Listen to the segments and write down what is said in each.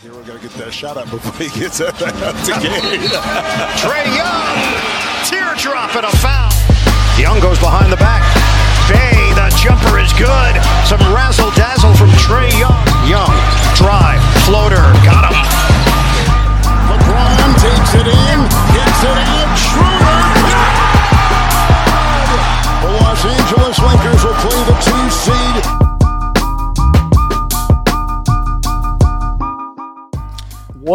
Here we're going to get that shot up before he gets out to game. Trae Young, teardrop and a foul. Young goes behind the back. Bay, the jumper is good. Some razzle dazzle from Trae Young. Young, drive, floater, got him. LeBron takes it in,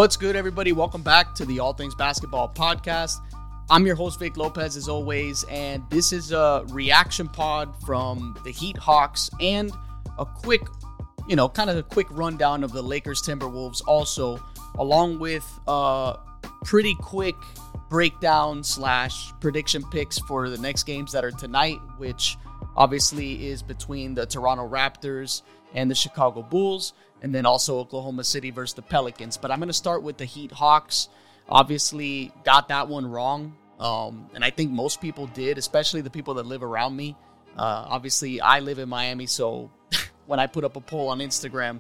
What's good, everybody? Welcome back to the All Things Basketball podcast. I'm your host, Vic Lopez, as always, and this is a reaction pod from the Heat Hawks and a quick, you know, kind of a quick rundown of the Lakers Timberwolves, also, along with a pretty quick breakdown slash prediction picks for the next games that are tonight, which obviously is between the Toronto Raptors and the Chicago Bulls and then also Oklahoma City versus the Pelicans. But I'm going to start with the Heat Hawks. Obviously, got that one wrong. Um, and I think most people did, especially the people that live around me. Uh, obviously, I live in Miami, so when I put up a poll on Instagram,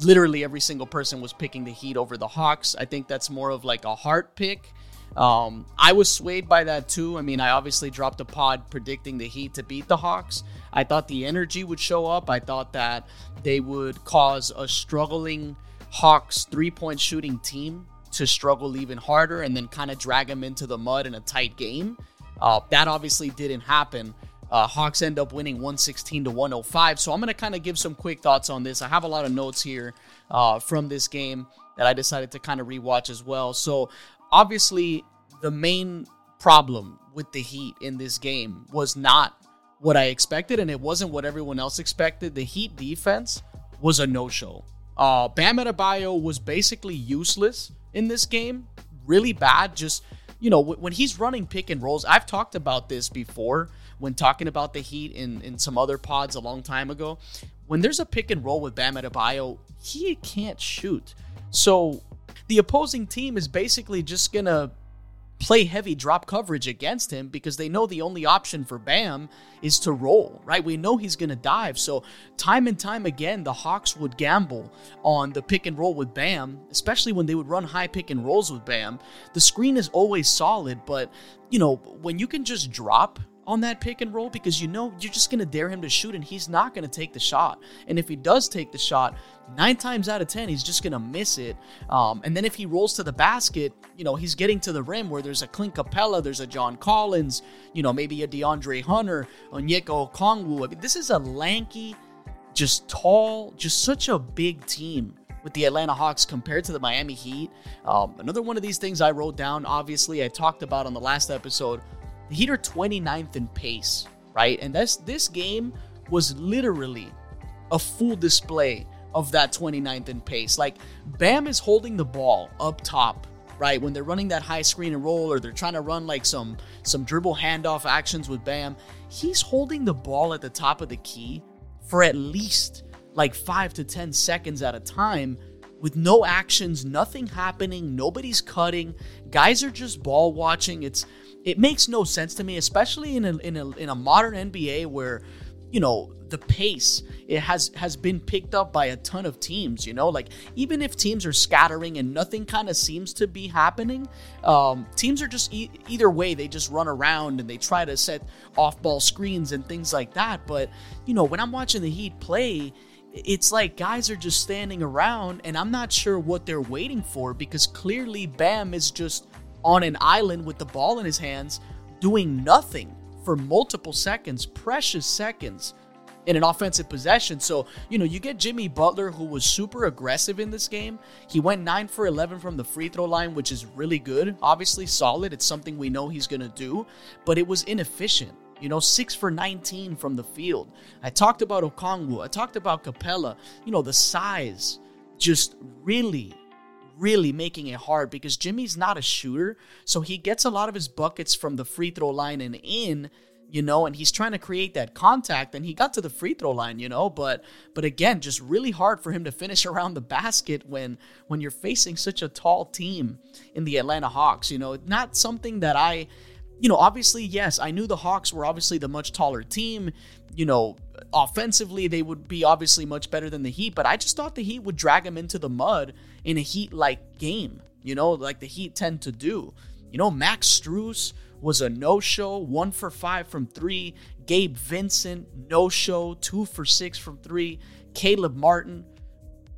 literally every single person was picking the Heat over the Hawks. I think that's more of like a heart pick. Um, I was swayed by that too. I mean, I obviously dropped a pod predicting the Heat to beat the Hawks. I thought the energy would show up. I thought that they would cause a struggling Hawks three point shooting team to struggle even harder and then kind of drag them into the mud in a tight game. Uh, that obviously didn't happen. Uh, Hawks end up winning 116 to 105. So I'm going to kind of give some quick thoughts on this. I have a lot of notes here uh, from this game that I decided to kind of rewatch as well. So obviously, the main problem with the Heat in this game was not what I expected, and it wasn't what everyone else expected. The Heat defense was a no-show. Uh, Bam Adebayo was basically useless in this game. Really bad. Just you know, when he's running pick and rolls, I've talked about this before when talking about the Heat in in some other pods a long time ago. When there's a pick and roll with Bam Adebayo, he can't shoot. So the opposing team is basically just gonna play heavy drop coverage against him because they know the only option for Bam is to roll, right? We know he's going to dive. So, time and time again, the Hawks would gamble on the pick and roll with Bam, especially when they would run high pick and rolls with Bam. The screen is always solid, but, you know, when you can just drop on that pick and roll because you know you're just going to dare him to shoot and he's not going to take the shot. And if he does take the shot, nine times out of 10, he's just going to miss it. Um, and then if he rolls to the basket, you know, he's getting to the rim where there's a Clint Capela, there's a John Collins, you know, maybe a DeAndre Hunter, Onyeka Okongwu. I mean, this is a lanky, just tall, just such a big team with the Atlanta Hawks compared to the Miami Heat. Um, another one of these things I wrote down, obviously, I talked about on the last episode the Heat are 29th in pace, right? And that's this game was literally a full display of that 29th in pace. Like Bam is holding the ball up top, right? When they're running that high screen and roll or they're trying to run like some some dribble handoff actions with Bam, he's holding the ball at the top of the key for at least like 5 to 10 seconds at a time with no actions, nothing happening, nobody's cutting. Guys are just ball watching. It's it makes no sense to me, especially in a, in a, in a modern NBA where, you know, the pace it has has been picked up by a ton of teams. You know, like even if teams are scattering and nothing kind of seems to be happening, um, teams are just e- either way they just run around and they try to set off ball screens and things like that. But you know, when I'm watching the Heat play it's like guys are just standing around and I'm not sure what they're waiting for because clearly Bam is just on an island with the ball in his hands, doing nothing for multiple seconds, precious seconds in an offensive possession. So, you know, you get Jimmy Butler, who was super aggressive in this game. He went 9 for 11 from the free throw line, which is really good. Obviously, solid. It's something we know he's going to do, but it was inefficient. You know, 6 for 19 from the field. I talked about Okongwu. I talked about Capela. You know, the size just really really making it hard because Jimmy's not a shooter. So he gets a lot of his buckets from the free throw line and in, you know, and he's trying to create that contact and he got to the free throw line, you know, but but again, just really hard for him to finish around the basket when when you're facing such a tall team in the Atlanta Hawks, you know, not something that I you know, obviously, yes, I knew the Hawks were obviously the much taller team. You know, offensively, they would be obviously much better than the Heat, but I just thought the Heat would drag them into the mud in a Heat like game, you know, like the Heat tend to do. You know, Max Strus was a no show, one for five from three. Gabe Vincent, no show, two for six from three. Caleb Martin,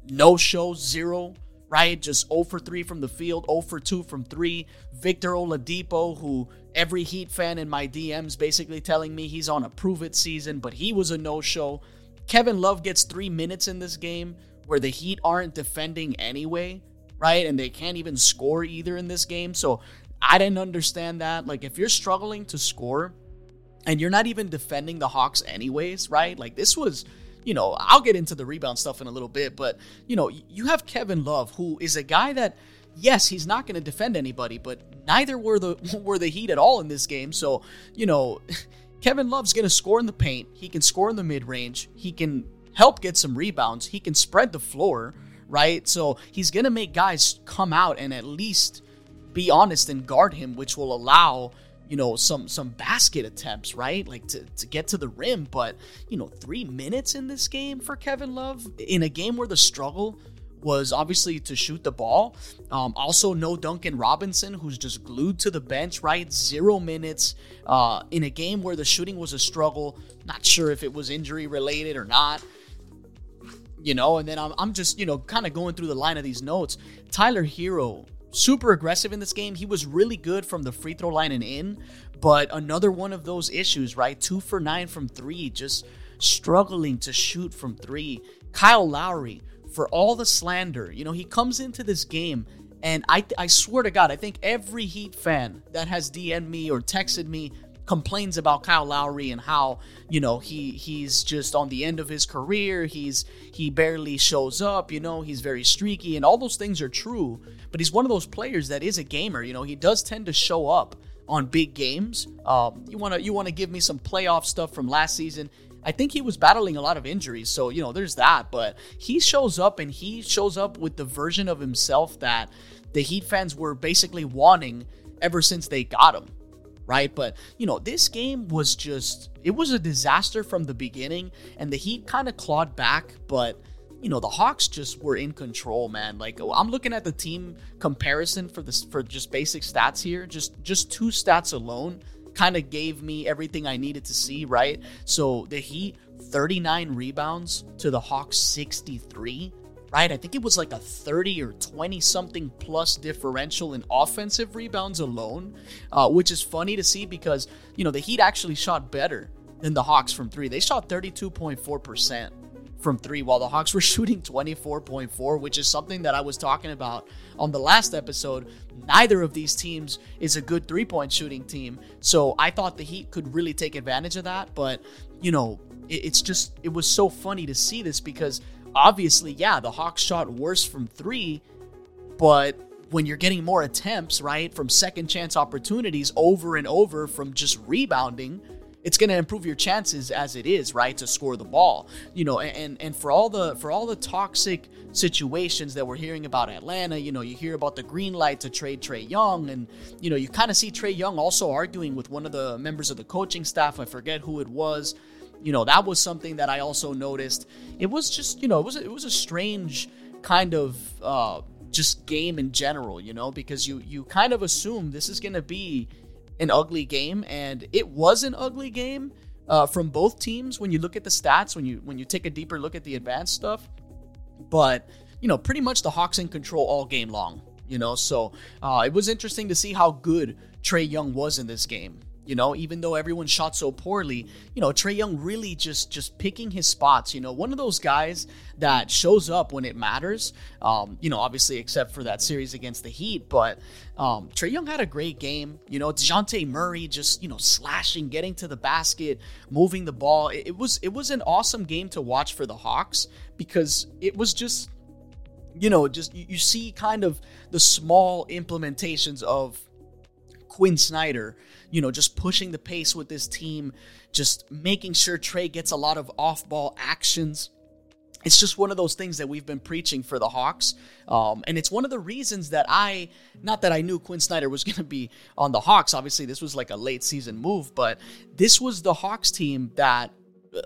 no show, zero, right? Just 0 for 3 from the field, 0 for 2 from 3. Victor Oladipo, who every Heat fan in my DMs basically telling me he's on a prove it season, but he was a no show. Kevin Love gets three minutes in this game where the Heat aren't defending anyway, right? And they can't even score either in this game. So I didn't understand that. Like, if you're struggling to score and you're not even defending the Hawks anyways, right? Like, this was you know, I'll get into the rebound stuff in a little bit, but you know, you have Kevin Love, who is a guy that, yes, he's not going to defend anybody, but neither were the were the Heat at all in this game. So, you know, Kevin Love's going to score in the paint. He can score in the mid range. He can help get some rebounds. He can spread the floor, right? So he's going to make guys come out and at least be honest and guard him, which will allow you know some some basket attempts right? Like to, to get to the rim but you know three minutes in this game for kevin love in a game where the struggle was obviously to shoot the ball. Um, also no duncan robinson who's just glued to the bench right? Zero minutes uh, in a game where the shooting was a struggle. Not sure if it was injury related or not you know? And then i'm, I'm just you know kind of going through the line of these notes. Tyler herro super aggressive in this game. He was really good from the free throw line and in, but another one of those issues, right? Two for nine from three, just struggling to shoot from three. Kyle Lowry, for all the slander, you know, he comes into this game. And I, I swear to God, I think every Heat fan that has DM'd me or texted me complains about Kyle Lowry and how you know he he's just on the end of his career. He's he barely shows up. You know he's very streaky and all those things are true. But he's one of those players that is a gamer. You know he does tend to show up on big games. Um, you wanna you wanna give me some playoff stuff from last season. I think he was battling a lot of injuries, so you know there's that. But he shows up and he shows up with the version of himself that the Heat fans were basically wanting ever since they got him right? But, you know, this game was just, it was a disaster from the beginning, and the Heat kind of clawed back, but. You know the Hawks just were in control, man. Like oh, I'm looking at the team comparison for this for just basic stats here. Just just two stats alone kind of gave me everything I needed to see, right? So the Heat 39 rebounds to the Hawks 63 right? I think it was like a 30 or 20 something plus differential in offensive rebounds alone, uh, which is funny to see because, you know, the Heat actually shot better than the Hawks from three. They shot 32.4% from three, while the Hawks were shooting 24.4, which is something that I was talking about on the last episode. Neither of these teams is a good three point shooting team. So I thought the Heat could really take advantage of that. But, you know, it's just, it was so funny to see this because obviously, yeah, the Hawks shot worse from three, but when you're getting more attempts, right, from second chance opportunities over and over from just rebounding, it's going to improve your chances as it is, right, to score the ball. You know, and and for all the for all the toxic situations that we're hearing about Atlanta, you know, you hear about the green light to trade Trae Young and you know, you kind of see Trae Young also arguing with one of the members of the coaching staff, I forget who it was, you know that was something that I also noticed. It was just you know it was it was a strange kind of uh, just game in general, you know, because you you kind of assume this is going to be an ugly game, and it was an ugly game uh, from both teams when you look at the stats when you when you take a deeper look at the advanced stuff. But you know, pretty much the Hawks in control all game long. You know, so uh, it was interesting to see how good Trae Young was in this game. You know, even though everyone shot so poorly, you know, Trae Young really just just picking his spots. You know, one of those guys that shows up when it matters. Um, you know, obviously except for that series against the Heat, but um, Trae Young had a great game. You know, Dejounte Murray just you know slashing, getting to the basket, moving the ball. It, it was it was an awesome game to watch for the Hawks because it was just you know just you, you see kind of the small implementations of Quin Snyder, you know, just pushing the pace with this team, just making sure Trae gets a lot of off ball actions. It's just one of those things that we've been preaching for the Hawks. Um, and it's one of the reasons that I, not that I knew Quin Snyder was going to be on the Hawks. Obviously, this was like a late season move, but this was the Hawks team that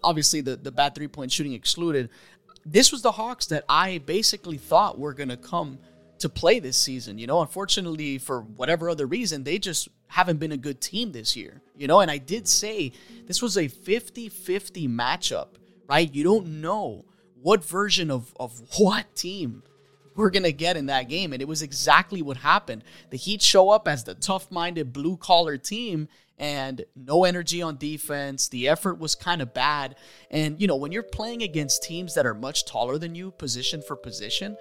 obviously the the bad three point shooting excluded. This was the Hawks that I basically thought were going to come to play this season. You know, unfortunately, for whatever other reason, they just haven't been a good team this year. You know, and I did say this was a 50 50 matchup, right? You don't know what version of, of what team we're going to get in that game. And it was exactly what happened. The Heat show up as the tough minded blue collar team and no energy on defense. The effort was kind of bad. And, you know, when you're playing against teams that are much taller than you, position for position,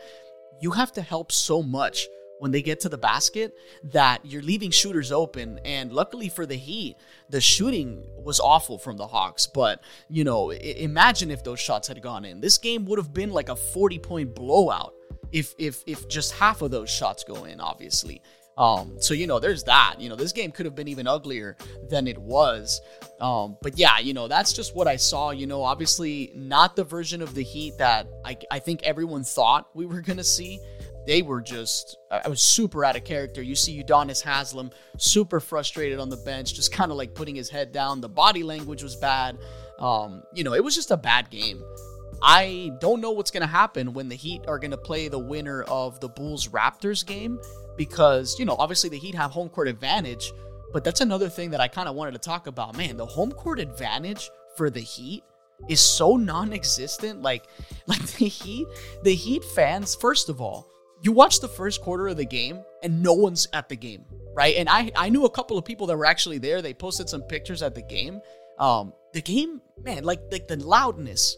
you have to help so much when they get to the basket that you're leaving shooters open. And luckily for the Heat, the shooting was awful from the Hawks. But, you know, imagine if those shots had gone in. This game would have been like a 40 point blowout if if if just half of those shots go in, obviously. Um, so you know, there's that. You know, this game could have been even uglier than it was. Um, but yeah, you know, that's just what I saw. You know, obviously not the version of the Heat that I, I think everyone thought we were gonna see. They were just, I was super out of character. You see Udonis Haslem super frustrated on the bench, just kind of like putting his head down. The body language was bad. Um, you know, it was just a bad game. I don't know what's going to happen when the Heat are going to play the winner of the Bulls Raptors game because, you know, obviously the Heat have home court advantage, but that's another thing that I kind of wanted to talk about. Man, the home court advantage for the Heat is so non-existent. Like like the Heat, the Heat fans, first of all, you watch the first quarter of the game and no one's at the game, right? And I I knew a couple of people that were actually there. They posted some pictures at the game. Um the game, man, like like the loudness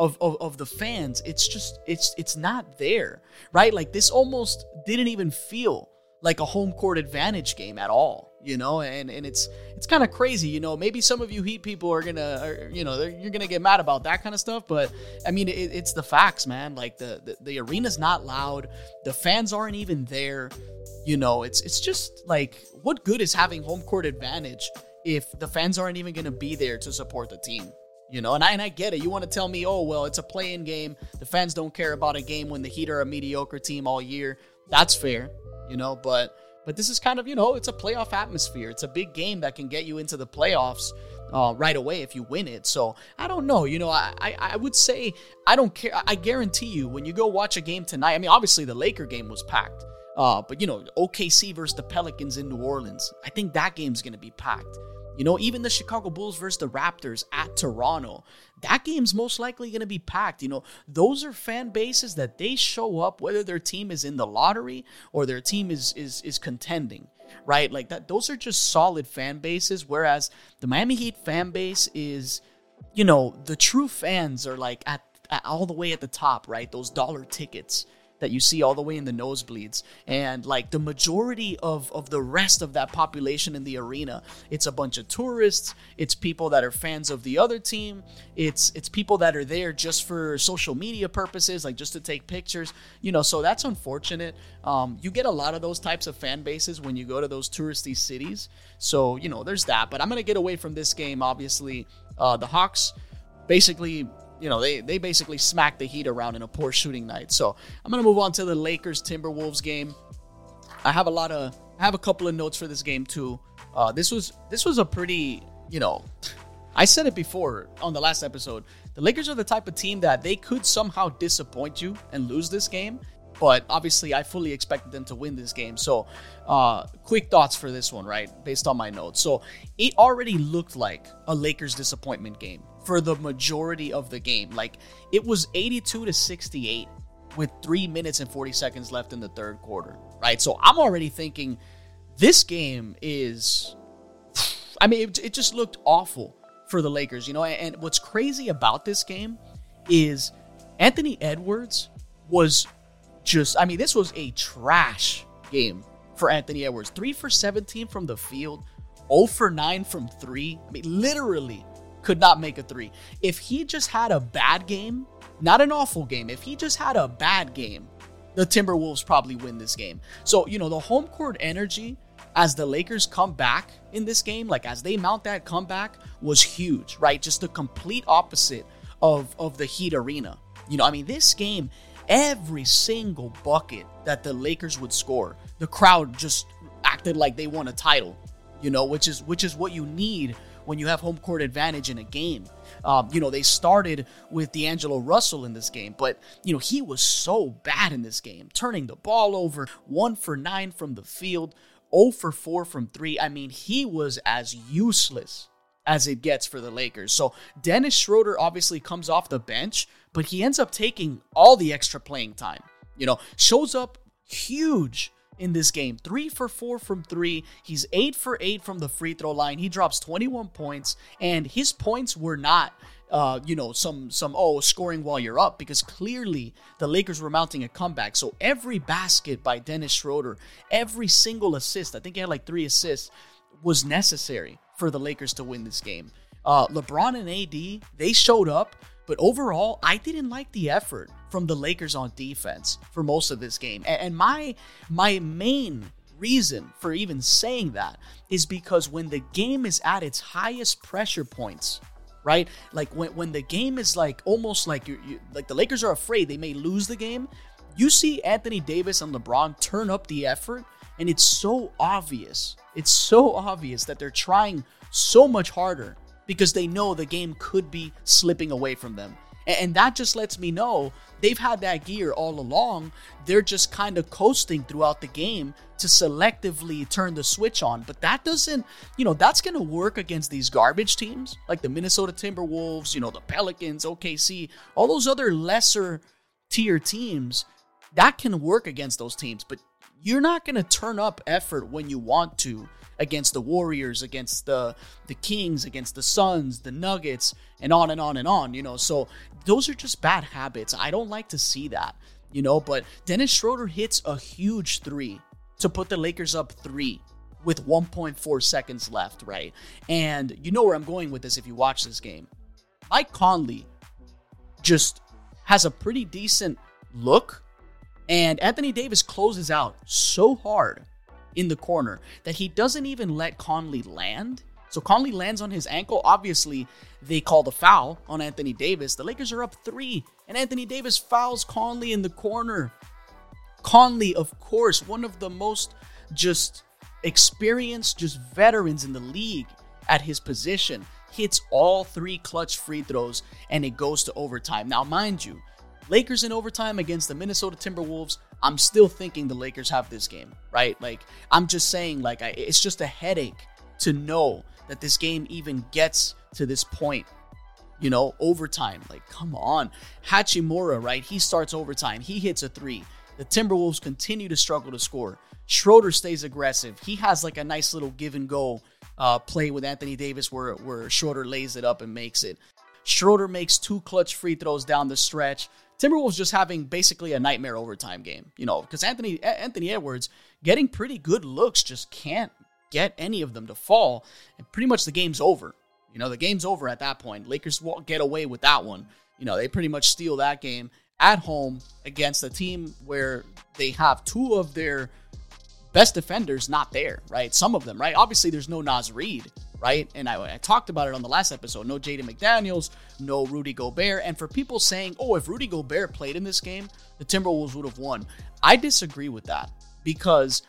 of, of, of the fans it's just it's it's not there right? Like this almost didn't even feel like a home court advantage game at all you know? And and it's it's kind of crazy you know? Maybe some of you heat people are gonna are, you know you're gonna get mad about that kind of stuff but i mean it, it's the facts man. Like the, the the arena's not loud. The fans aren't even there you know? It's it's just like what good is having home court advantage if the fans aren't even gonna be there to support the team you know, and I and I get it. You want to tell me, oh well, it's a play-in game. The fans don't care about a game when the Heat are a mediocre team all year. That's fair, you know, but but this is kind of you know it's a playoff atmosphere. It's a big game that can get you into the playoffs uh, right away if you win it. So I don't know. You know, I, I I would say I don't care. I guarantee you when you go watch a game tonight. I mean, obviously the Laker game was packed. Uh, but you know, OKC versus the Pelicans in New Orleans. I think that game's gonna be packed. You know, even the Chicago Bulls versus the Raptors at Toronto, that game's most likely going to be packed. You know, those are fan bases that they show up whether their team is in the lottery or their team is is is contending, right? Like that those are just solid fan bases whereas the Miami Heat fan base is you know, the true fans are like at, at all the way at the top, right? Those dollar tickets that you see all the way in the nosebleeds. And like the majority of, of the rest of that population in the arena, it's a bunch of tourists, it's people that are fans of the other team, it's it's people that are there just for social media purposes, like just to take pictures, you know, so that's unfortunate. Um, you get a lot of those types of fan bases when you go to those touristy cities. So, you know, there's that. But I'm gonna get away from this game, obviously. Uh, the Hawks basically you know, they, they basically smacked the Heat around in a poor shooting night. So I'm going to move on to the Lakers Timberwolves game. I have a lot of, I have a couple of notes for this game too. Uh, this was, this was a pretty, you know, I said it before on the last episode. The Lakers are the type of team that they could somehow disappoint you and lose this game. But obviously, I fully expected them to win this game. So, uh, quick thoughts for this one, right? Based on my notes. So, it already looked like a Lakers disappointment game for the majority of the game. Like it was 82 to 68 with three minutes and 40 seconds left in the third quarter, right? So I'm already thinking this game is, I mean, it, it just looked awful for the Lakers, you know? And what's crazy about this game is Anthony Edwards was just, I mean, this was a trash game for Anthony Edwards. Three for 17 from the field, 0 for 9 from three. I mean, literally could not make a three. If he just had a bad game, not an awful game, if he just had a bad game, the Timberwolves probably win this game. So, you know, the home court energy as the Lakers come back in this game, like as they mount that comeback, was huge, right? Just the complete opposite of, of the Heat arena. You know, I mean, this game, every single bucket that the Lakers would score, the crowd just acted like they won a title, you know, which is which is what you need when you have home court advantage in a game. Um, you know, they started with D'Angelo Russell in this game, but, you know, he was so bad in this game, turning the ball over, one for nine from the field, 0 for 4 from three. I mean, he was as useless as it gets for the Lakers. So Dennis Schroeder obviously comes off the bench, but he ends up taking all the extra playing time. You know, shows up huge in this game. Three for four from three. He's eight for eight from the free throw line. He drops 21 points, and his points were not. Uh, you know, some some oh scoring while you're up because clearly the Lakers were mounting a comeback. So every basket by Dennis Schroeder, every single assist, I think he had like three assists, was necessary for the Lakers to win this game. Uh, LeBron and AD, they showed up, but overall, I didn't like the effort from the Lakers on defense for most of this game. And my my main reason for even saying that is because when the game is at its highest pressure points, right? Like when, when the game is like almost like you like the Lakers are afraid they may lose the game. You see Anthony Davis and LeBron turn up the effort, and it's so obvious. It's so obvious that they're trying so much harder because they know the game could be slipping away from them. And that just lets me know they've had that gear all along. They're just kind of coasting throughout the game to selectively turn the switch on. But that doesn't, you know, that's going to work against these garbage teams like the Minnesota Timberwolves, you know, the Pelicans, OKC, all those other lesser tier teams. That can work against those teams. But you're not going to turn up effort when you want to against the Warriors, against the the Kings, against the Suns, the Nuggets, and on and on and on, you know. So those are just bad habits. I don't like to see that, you know, but Dennis Schroeder hits a huge 3 to put the Lakers up 3 with 1.4 seconds left, right? And you know where I'm going with this if you watch this game. Mike Conley just has a pretty decent look and Anthony Davis closes out so hard in the corner that he doesn't even let Conley land. So Conley lands on his ankle. Obviously, they call the foul on Anthony Davis. The Lakers are up three, and Anthony Davis fouls Conley in the corner. Conley, of course, one of the most just experienced, just veterans in the league at his position, hits all three clutch free throws, and it goes to overtime. Now, mind you, Lakers in overtime against the Minnesota Timberwolves. I'm still thinking the Lakers have this game, right? Like I'm just saying, like I, it's just a headache to know that this game even gets to this point. You know, overtime. Like, come on, Hachimura, right? He starts overtime. He hits a three. The Timberwolves continue to struggle to score. Schroeder stays aggressive. He has like a nice little give and go uh, play with Anthony Davis where where Schroeder lays it up and makes it. Schroeder makes two clutch free throws down the stretch. Timberwolves just having basically a nightmare overtime game, you know, because Anthony Anthony Edwards getting pretty good looks just can't get any of them to fall, and pretty much the game's over. You know, the game's over at that point. Lakers won't get away with that one. You know, they pretty much steal that game at home against a team where they have two of their best defenders not there, right? Some of them, right? Obviously, there's no Naz Reid, right? And I, I, talked about it on the last episode. No Jaden McDaniels, no Rudy Gobert. And for people saying, oh, if Rudy Gobert played in this game, the Timberwolves would have won. I disagree with that because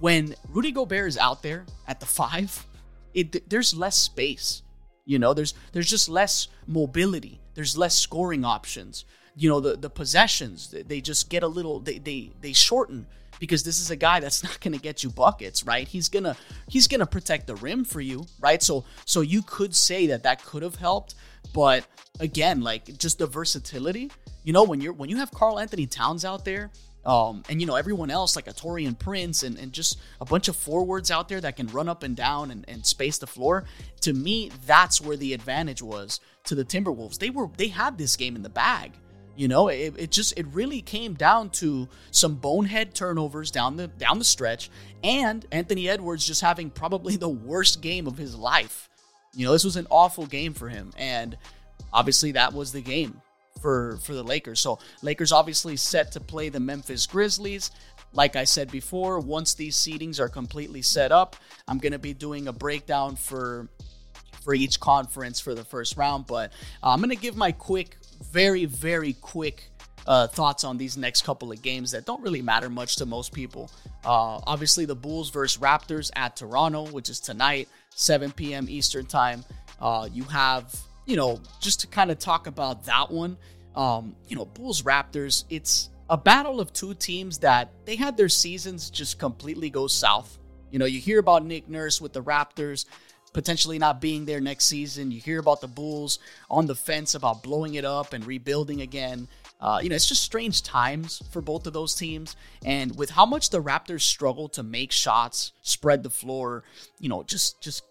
when Rudy Gobert is out there at the five, it, there's less space. You know, there's there's just less mobility. There's less scoring options. You know, the the possessions they just get a little they they they shorten because this is a guy that's not going to get you buckets, right? He's going to he's going to protect the rim for you, right? So so you could say that that could have helped, but again, like just the versatility, you know, when you're when you have Karl-Anthony Towns out there, um, and you know everyone else like a Taurean Prince and, and just a bunch of forwards out there that can run up and down and, and space the floor. To me, that's where the advantage was to the Timberwolves. They were they had this game in the bag. You know, it, it just it really came down to some bonehead turnovers down the down the stretch, and Anthony Edwards just having probably the worst game of his life. You know, this was an awful game for him, and obviously that was the game for for the Lakers. So Lakers obviously set to play the Memphis Grizzlies. Like I said before, once these seedings are completely set up, I'm going to be doing a breakdown for for each conference for the first round. But uh, I'm going to give my quick very, very quick uh, thoughts on these next couple of games that don't really matter much to most people. Uh, obviously, the Bulls versus Raptors at Toronto, which is tonight, 7 p.m. Eastern Time. Uh, you have, you know, just to kind of talk about that one, um, you know, Bulls Raptors, it's a battle of two teams that they had their seasons just completely go south. You know, you hear about Nick Nurse with the Raptors potentially not being there next season. You hear about the Bulls on the fence about blowing it up and rebuilding again. Uh, you know, it's just strange times for both of those teams. And with how much the Raptors struggle to make shots, spread the floor, you know, just just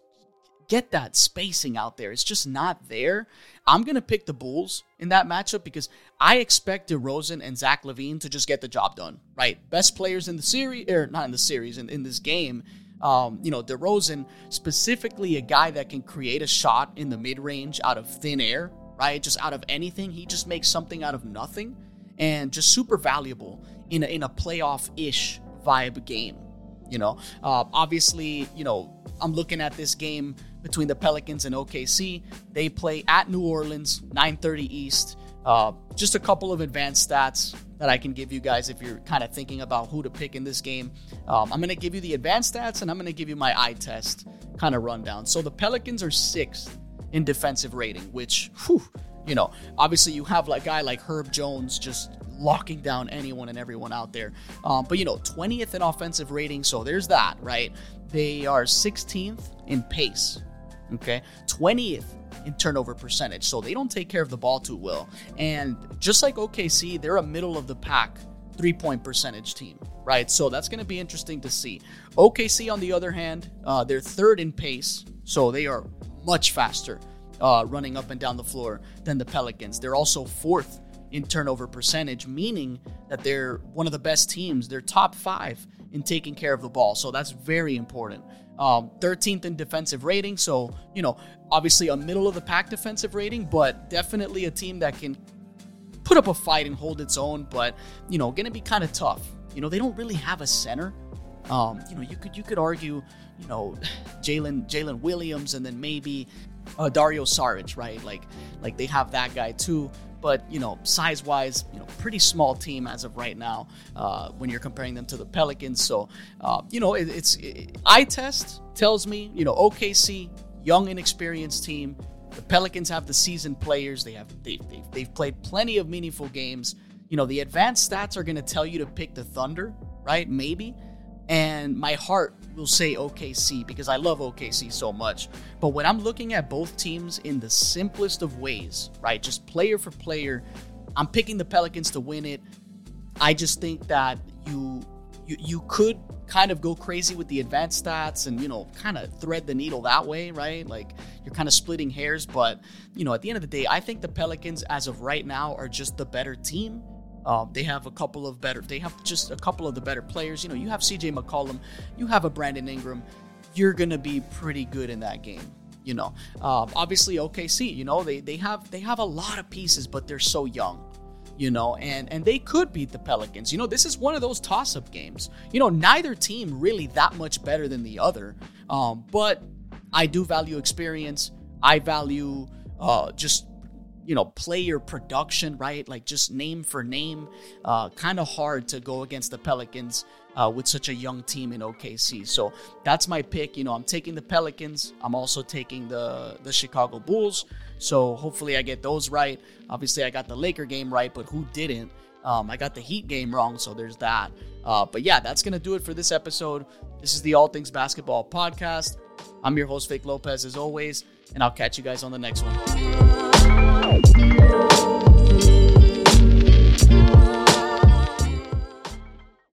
get that spacing out there. It's just not there. I'm gonna pick the Bulls in that matchup because I expect DeRozan and Zach LaVine to just get the job done. Right, best players in the series, or not in the series, in, in this game. Um, you know, DeRozan, specifically a guy that can create a shot in the mid range out of thin air, right? Just out of anything. He just makes something out of nothing and just super valuable in a, in a playoff ish vibe game. You know, uh, obviously, you know, I'm looking at this game between the Pelicans and OKC. They play at New Orleans, 9:30 East. Uh, just a couple of advanced stats that I can give you guys if you're kind of thinking about who to pick in this game. Um, I'm going to give you the advanced stats and I'm going to give you my eye test kind of rundown. So the Pelicans are sixth in defensive rating, which, whew, you know, obviously you have like a guy like Herb Jones just locking down anyone and everyone out there. Um, but you know, 20th in offensive rating, so there's that, right? They are 16th in pace. Okay, 20th in turnover percentage. So they don't take care of the ball too well. And just like OKC, they're a middle of the pack three point percentage team, right? So that's going to be interesting to see. OKC, on the other hand, uh, they're third in pace. So they are much faster uh, running up and down the floor than the Pelicans. They're also fourth in turnover percentage, meaning that they're one of the best teams. They're top five in taking care of the ball. So that's very important. Um, 13th in defensive rating. So, you know, obviously a middle of the pack defensive rating, but definitely a team that can put up a fight and hold its own, but, you know, going to be kind of tough. You know, they don't really have a center. Um, you know, you could you could argue, you know, Jalen Jalen Williams and then maybe uh, Dario Saric, right? Like like they have that guy too but you know, size wise, you know, pretty small team as of right now uh, when you're comparing them to the Pelicans. So, uh, you know, it, it's it, eye test tells me, you know, OKC, young inexperienced team. The Pelicans have the seasoned players. They have they've, they've, they've played plenty of meaningful games. You know, the advanced stats are going to tell you to pick the Thunder, right? Maybe. And my heart will say OKC because I love OKC so much. But when I'm looking at both teams in the simplest of ways, right, just player for player, I'm picking the Pelicans to win it. I just think that you you, you could kind of go crazy with the advanced stats and you know kind of thread the needle that way right like you're kind of splitting hairs but you know at the end of the day i think the pelicans as of right now are just the better team um, they have a couple of better. They have just a couple of the better players. You know, you have C.J. McCollum, you have a Brandon Ingram. You're gonna be pretty good in that game. You know, um, obviously OKC. You know, they they have they have a lot of pieces, but they're so young. You know, and and they could beat the Pelicans. You know, this is one of those toss-up games. You know, neither team really that much better than the other. Um, but I do value experience. I value uh, just you know, player production, right? Like just name for name. Uh, kind of hard to go against the Pelicans uh, with such a young team in OKC. So that's my pick. You know, I'm taking the Pelicans. I'm also taking the the Chicago Bulls. So hopefully I get those right. Obviously I got the Laker game right, but who didn't? Um, I got the Heat game wrong, so there's that. Uh, but yeah, that's gonna do it for this episode. This is the All Things Basketball podcast. I'm your host, Vic Lopez, as always, and I'll catch you guys on the next one. You.